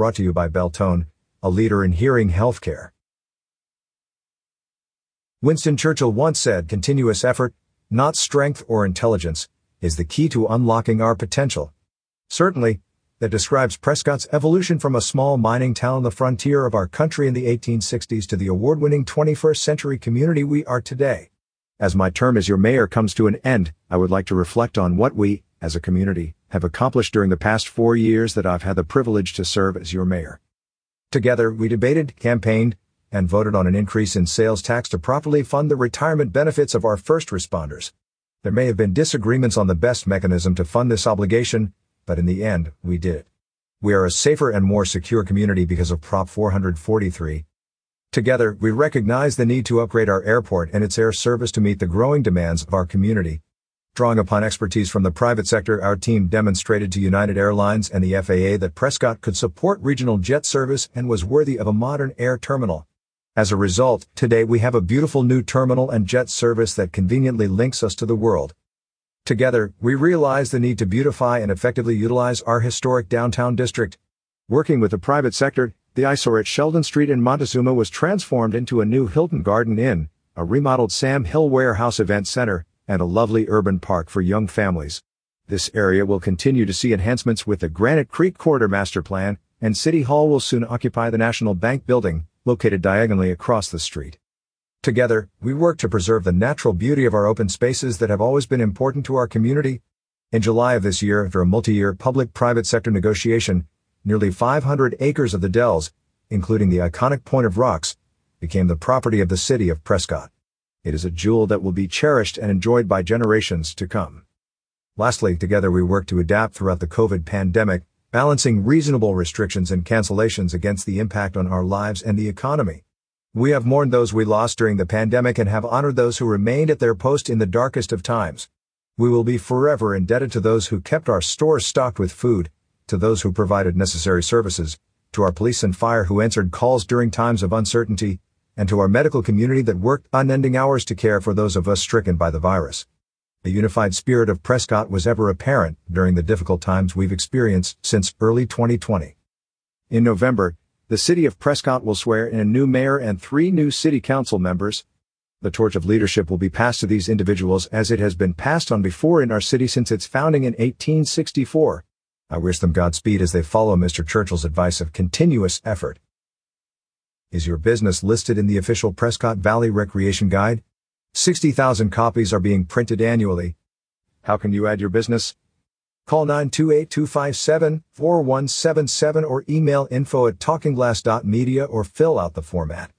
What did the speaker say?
brought to you by Beltone, a leader in hearing healthcare. Winston Churchill once said continuous effort, not strength or intelligence, is the key to unlocking our potential. Certainly, that describes Prescott's evolution from a small mining town on the frontier of our country in the 1860s to the award-winning 21st century community we are today. As my term as your mayor comes to an end, I would like to reflect on what we, as a community, have accomplished during the past four years that I've had the privilege to serve as your mayor. Together, we debated, campaigned, and voted on an increase in sales tax to properly fund the retirement benefits of our first responders. There may have been disagreements on the best mechanism to fund this obligation, but in the end, we did it. We are a safer and more secure community because of Prop 443. Together, we recognize the need to upgrade our airport and its air service to meet the growing demands of our community. Drawing upon expertise from the private sector, our team demonstrated to United Airlines and the FAA that Prescott could support regional jet service and was worthy of a modern air terminal. As a result, today we have a beautiful new terminal and jet service that conveniently links us to the world. Together, we realize the need to beautify and effectively utilize our historic downtown district. Working with the private sector, the eyesore at Sheldon Street in Montezuma was transformed into a new Hilton Garden Inn, a remodeled Sam Hill Warehouse Event Center, and a lovely urban park for young families. This area will continue to see enhancements with the Granite Creek Corridor Master Plan, and City Hall will soon occupy the National Bank Building, located diagonally across the street. Together, we work to preserve the natural beauty of our open spaces that have always been important to our community. In July of this year, after a multi-year public-private sector negotiation, nearly 500 acres of the Dells, including the iconic Point of Rocks, became the property of the city of Prescott. It is a jewel that will be cherished and enjoyed by generations to come. Lastly, together we work to adapt throughout the COVID pandemic balancing reasonable restrictions and cancellations against the impact on our lives and the economy. We have mourned those we lost during the pandemic and have honored those who remained at their post in the darkest of times. We will be forever indebted to those who kept our stores stocked with food, to those who provided necessary services, to our police and fire who answered calls during times of uncertainty, and to our medical community that worked unending hours to care for those of us stricken by the virus. The unified spirit of Prescott was ever apparent during the difficult times we've experienced since early 2020. In November, the city of Prescott will swear in a new mayor and three new city council members. The torch of leadership will be passed to these individuals as it has been passed on before in our city since its founding in 1864. I wish them Godspeed as they follow Mr. Churchill's advice of continuous effort. Is your business listed in the official Prescott Valley Recreation Guide? 60,000 copies are being printed annually. How can you add your business? Call 928-257-4177 or email info at talkingglass.media or fill out the format.